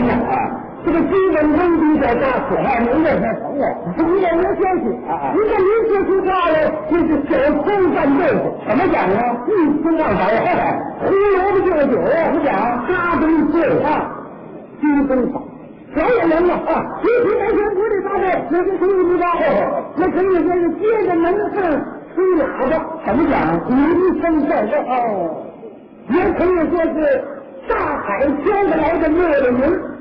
员呢啊，这个基本功比较大，可爱没有他成了。你有没有消息？你这临时出差了，就是酒空干豆腐。怎么讲呢？一清二白，胡萝卜就酒。怎么讲？扎堆对话，金风好。表演人嘛啊，提起门前不里大队，那是谁不知道？那可以说是接着门缝吹喇叭。怎么讲？名声在外哦，也可以说是。大海飘着来的乐乐云，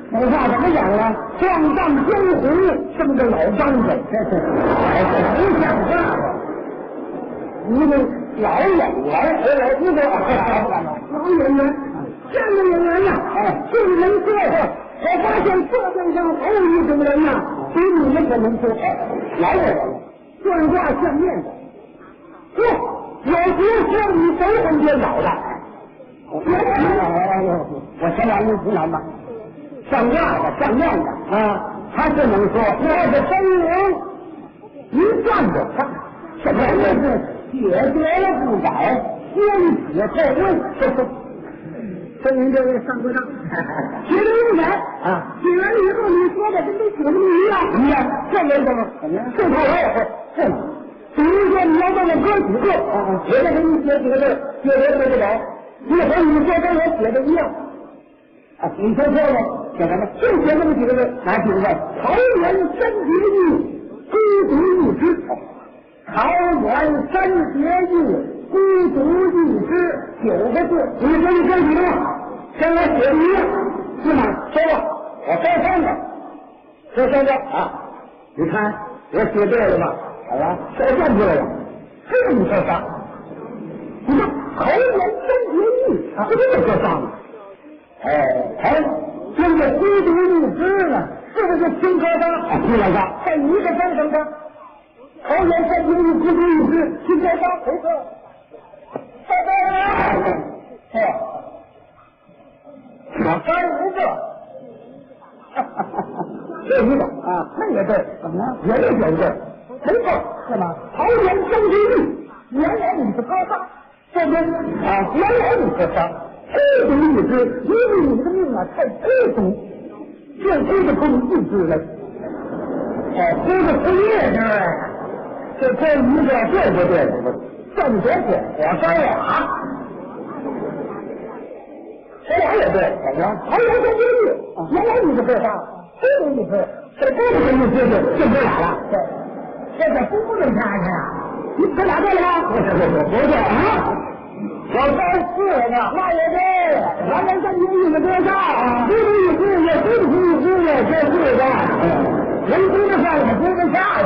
你话怎么讲啊？壮荡江湖这么个老张子，这是不像话。一个老演员，哎，一个老演员，这样的演员呢，哎，众人说说，我发现社会上还有一种人呢，比你们可能说，老演员，算卦算面的，嚯，有时说你手很颠倒的。我先来一湖南吧，像样的，像样的啊！他就能说，我的真名一转就上，什么意思？解决了不改，先死后问，这是说您这位上过当，解决不改啊！写完了以后，你说的跟没解的一样，一样，这没什么，这套我也会，是吗？比如说你要问我哥几个，我再给你写几个字，解决不改。你和你说跟我写的一样，啊，你说错了，写什么？就写这么几个字，哪几个字？桃园三结义，孤独一只。桃园三结义，孤独一只，九个字。你说你跟几个？跟我写的一样，是吗？说吧，我说三个，说三个啊！你看我写对了吧？好了，说正对了，这你说啥？你看。桃园三结义，这个就上了。哎，哎，这个孤独一只呢，是不是青科的？听来着，在一个山上的桃园三结义，孤独一只，青科的，没错。拜拜。错，我三五个。哈哈哈哈这一个啊，那也对，怎么了？也对，也对，没错，是吗？桃园三结义，原来你是高大。这边啊，原来你是啥？孤独一只，因为你的命啊太孤独，这孤独空一只了。哦，孤独是业呢，这这一个对不对？正结果我三俩，我俩也对，怎么着？还有个音律，原来你是这啥？孤独一只，这孤独一只就就这俩了。对，这可不能差去。你这俩对了吗？不是不是不对啊！我三四个，那也对。咱们三军一个多少？孤独一只也孤独一只也这四个。人多的上也多得下呀。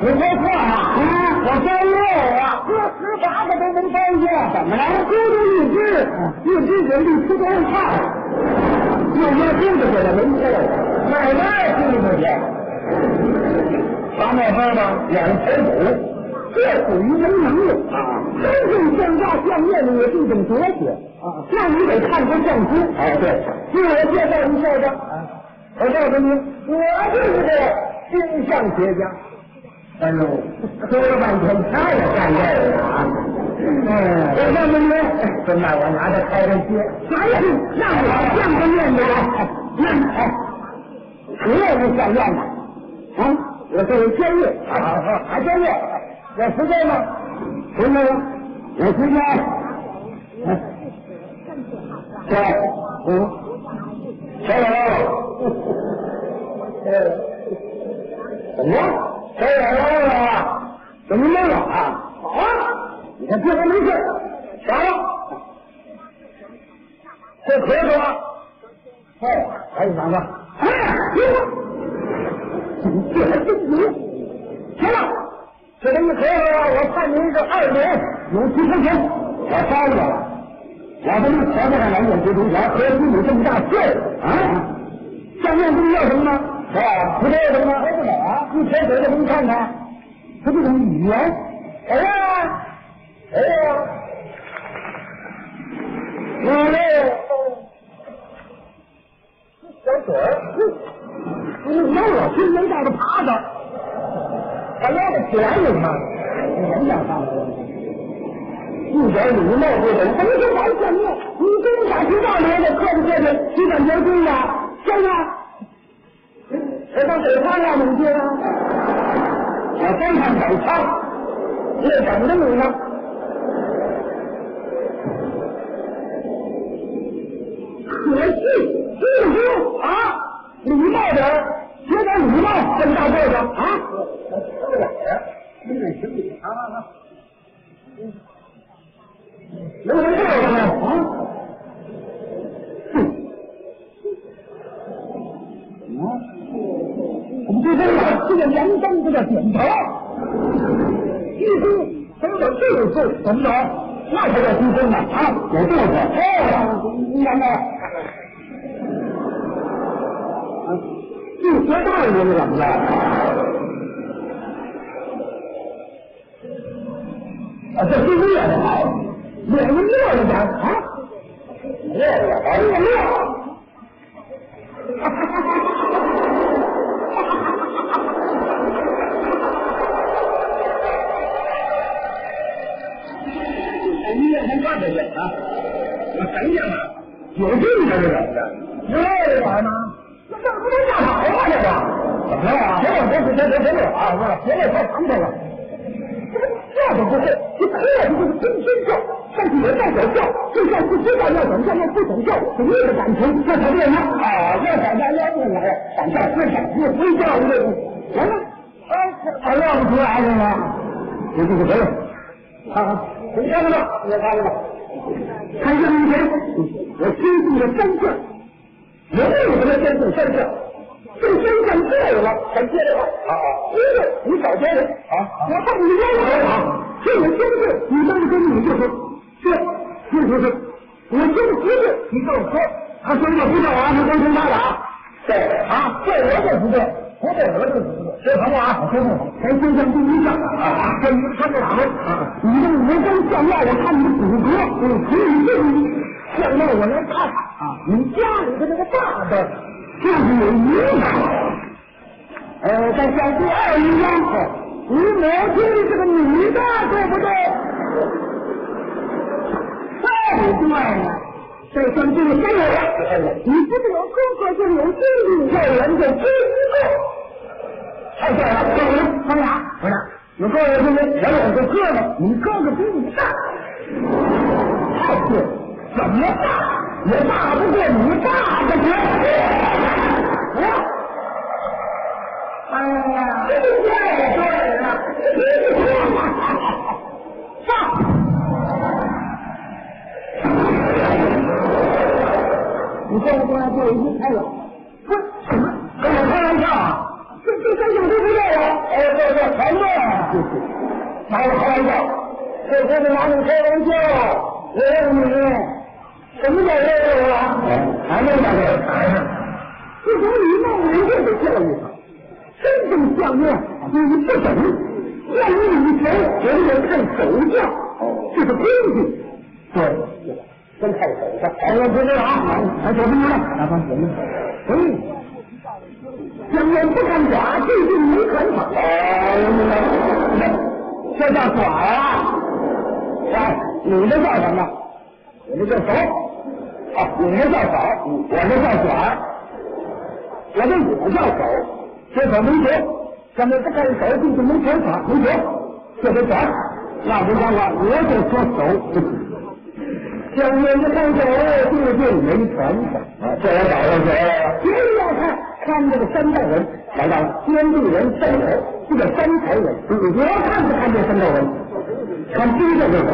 你说错了啊！我三六啊，哥十八个都能包下。怎么了？孤独一只，一只人力吃多差。又没肚子给他没错，奶奶听不见。啥卖花吗？两千五。这属于人能力啊！真正像话像面的也是一种哲学啊！那你得看出圣书。哎，对，听我介绍一下子。我告诉你，我就是一个星象学家。哎呦，说了半天，他也干这个啊！嗯，我告诉你，现在我拿着开着接，啥呀？让我像个面的人，那哎，你也是像面的啊？我这是监狱，好好好，还监狱。有时间吗？时间吗？有时间。对，嗯，小友，呃，怎么了？小友了？怎么没有啊？好啊！你看这还没事，啥了？这咳嗽了？哎，赶紧上吧。哎，行，这还真牛。行了。这个一咳嗽，我判您是二年有期徒刑。我招你了，我跟你合不上来有期徒刑，何须你这么大岁数啊？下面不是要什么吗？啊，不是要什么吗？不了啊！一撇嘴的给你看看，他这种语言，哎呀，哎呀，你这小嘴儿，你让我心没带着耙子。我要的钱有吗？人家上来了，一点礼貌不懂。什么叫白见面？你跟我打听道理，我客气客气，你感觉对呀？下对呀，我到北仓要你去啊！我先看北仓，也等着你呢。可惜，不行啊！礼貌点儿，学点礼貌，这么大个子啊！收点儿，没人行礼啊啊！能不能这样啊？哼！我们这边，这个连灯这叫点头，鞠躬都有点度数，怎么着？那才叫鞠躬呢啊！有度数。哦，你看看。不学道理是怎么着？啊，这鞠躬也是好，脸上热了但是也代表教，就像不知道要怎么教，要不懂教，是你的感情，这才对吗？啊，要大家要进来，想教思想，不非教育这个，行了，啊，还要不出来是吗？这就是别了，啊，你看看吧，你看看吧，看这一天，我心中的三项，我为什么先做三项？这三项对了，才接着啊啊！第一个，你少接人啊我看你冤枉啊！这个真是你当真你就说，是是是是，我真不对你跟我说，他说这不对啊，他真真打打，对啊，这我就不对，不对我就不对，这什么啊？我说不好，咱先上第一项啊，这你看这哪位啊？你的五官相貌，我看你的骨骼，嗯，所以这你相貌我来看啊，你家里的那个大的就是有一个，呃，再像第二一样，你母亲是个女的，对不？对不对呀？再像这个三人，你不是有哥哥就有弟弟，有人就知够。太对了，对了，咱俩不是有哥哥我有个哥哥，你哥哥比你大，太对，怎么大也大不过你爸爸去。哎呀，太对了，上。你过来过来，过来一开了，不？跟我开玩笑。啊？这这三项都不对啊！哎，对对，全对啊！拿我开玩笑，这不是拿你开玩笑。我问你，什么叫热热啊？还没拿这个台上。这种礼貌人性的教育法，真正相面你不懂，要你以前人人看手相，这是规矩。对。真太手上，哎呀，不知道啊，还说不明白，哪方行？嗯。这叫爪啊！哎，你这叫什么？我这叫手。啊，你这叫手，我这叫爪。我这也叫手，这可没学。咱们不看手，就是没拳法，没学。这个爪，那不像话，我就说手。相面的看手，就见人传承。这我找到学了。别要看，看这个三代人，来到天地人三头，这个三才人。我看不看这三代人？看第一个这个，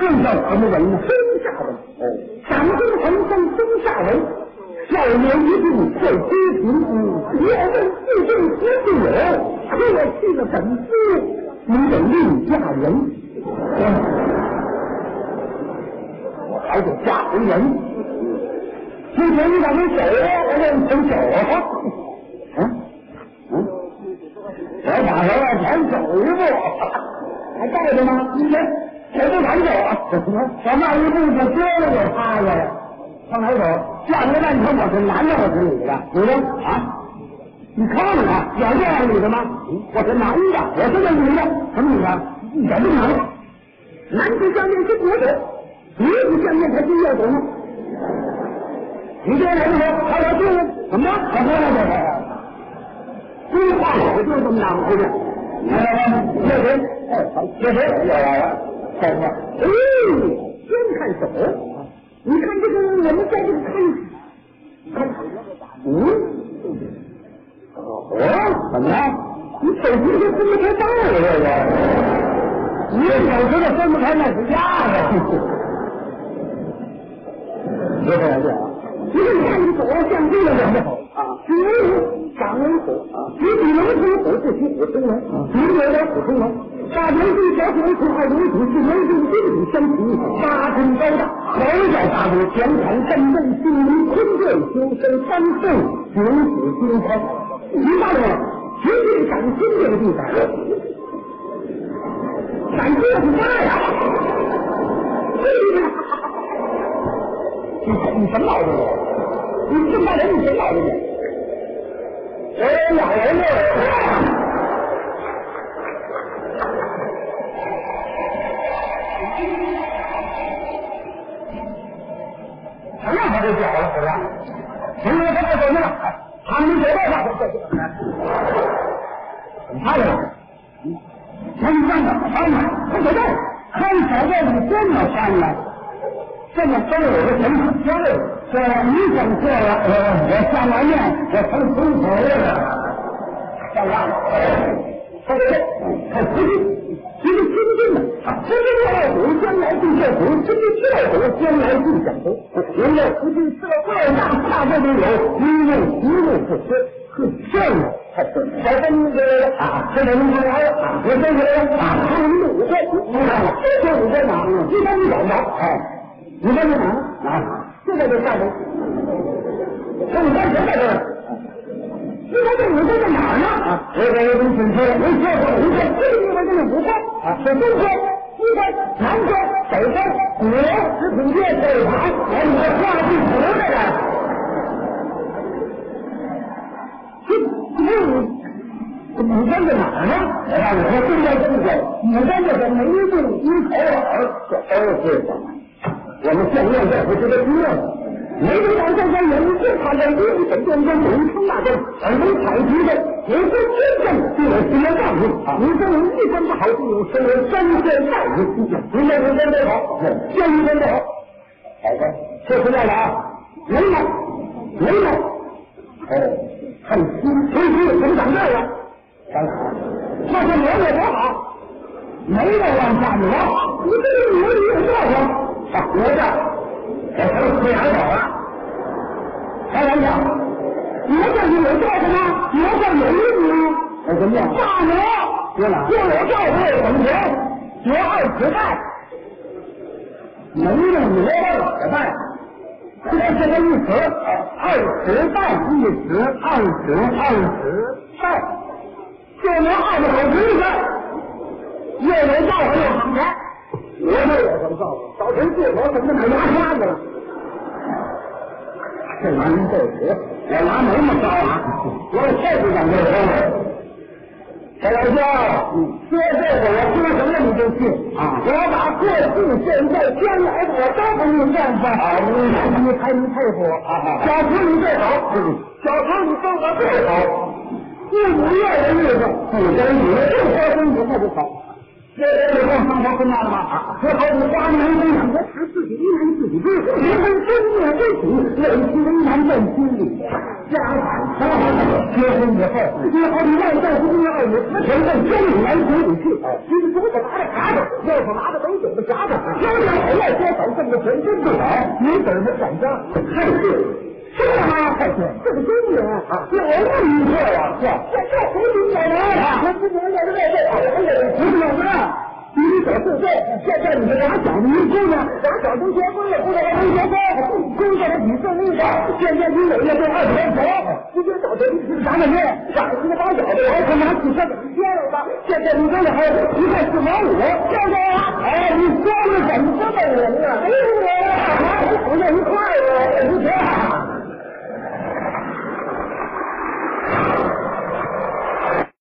这叫什么人呢？中下文。哦，长中横生中下文。少年一定会知贫，别问自正何处有，客去了本夫，你得另嫁人。还得嫁回人。之前你咋没走啊？我让你走啊！嗯嗯，我打算往前走一步，还带着吗？你先，谁不敢走啊？我迈一步就搁了就趴下了，上哪走？转了半天，我是男的，我是女的？女的啊？你看看，有这样女的吗？我是男的，我是个女的，什么女的？一点不能。男子将军是国手。女子相面他真要走吗。你这人说，他要对怎么着？怎么了？规划好就这么大回事。这谁？这谁？又来了。看看，哎，先看手。你看这个，我们在这个看，看，嗯，哦，怎么了？你手机都分不开道了，这个，你手指头分不开那是架子。别这样啊！因为你看你手像这个人不好啊，举为虎，长为虎啊，举起龙出虎，不起虎生龙，举有点虎生龙。大龙对小虎出二龙虎，是龙对金虎相齐，八分高大，口角大虎，前场震动，心如坤兑，修身三寸，九子金川。明白了吗？绝对感心这个地方，感心很大呀！你你什么毛病？你这么大人，你什么毛病？哎，老人呢？谁让他就屌了，是吧？行了，他不走了，他们走道上，怎么看了？那你站着，站着，他走道，看小子你这么看呢？这么都有个什么交流？说你想做了，我下完面，我成村口了，上当了。他说：“他不是，这是真正的，真正的二虎将来进小虎，真正的二虎将来进小虎。人家不是这个万大大将都有，一路一路不缺，是这样的。他说：小分那个啊，这人他来了，我这个啊，他们五个，你看看，这五个哪？一般你找不着，哎。”你在哪啊？就在这下头。那你干什么在这儿？你在这，你在哪儿呢？啊，我我我跟你说，我说过，你说这个地方就是五关啊，是东关、西关、南关、北关，五食品店、北盘，哎，你这画地图的了。这这你你在这哪儿呢？我告诉你，现在这个你在这个梅洞一口耳，这都是什么？我们见面在不知道知道，没有长在人，就他在一本电中名称那个而能采集的，有些真正就有什么道理啊？你这人一分不好，就有身为三千大人思想，你这人分不好，这一分不好，好的，说实在的啊，没有，没有，哦，很新，很新，怎么长这样？当然，那是磨得多好，没有往下磨，你这个磨你有多少？啊，我这，我成吃羊手了。开玩笑，磨这是有做什么？磨这有意义吗？有什么用？大魔，对了，又有教会怎么学？学二十代，没有磨二十代，这是个一词。二十代一词，二十二十代，就能二十口子，又有教会又省钱。我这有什么造化？早晨借口怎么买牙刷子了？这玩意儿够使，我拿没么招啊！我太不讲这个。小老兄，说这个我说什么你就信啊？我把过去、现在、将来的我都给你念出来。你你还能佩服我啊？小徒你最好，小徒你生活最好。四五月的日子，不跟你不说跟你那就好。这这这生活困难了吗？这好比花年为养，我使自己一人自己知，连为真念为苦，累其为难在心里。家产烧了，结婚以后，你好比外道不要二女，全在千里来水里去。金珠子拿着耙子，右手拿着斗酒的夹子，腰间口袋多少挣的钱真不少，你怎么管家？太对。是吗？太对，这是真的啊！这我问你错了，这这胡说八道啊！我今年在这在这，我也不是老子。你小四岁，现在你们你一姑娘，俩小子结婚了，姑娘还没结婚？公家的比胜利的？现在你每月挣二十块钱，直接早晨你去啥买面？长一个大小子，我可拿几千两千了吧？现在你这里还一块四毛五，现在哎，你说的怎么？这么？灵啊？哎呀，我不是一块了，不是。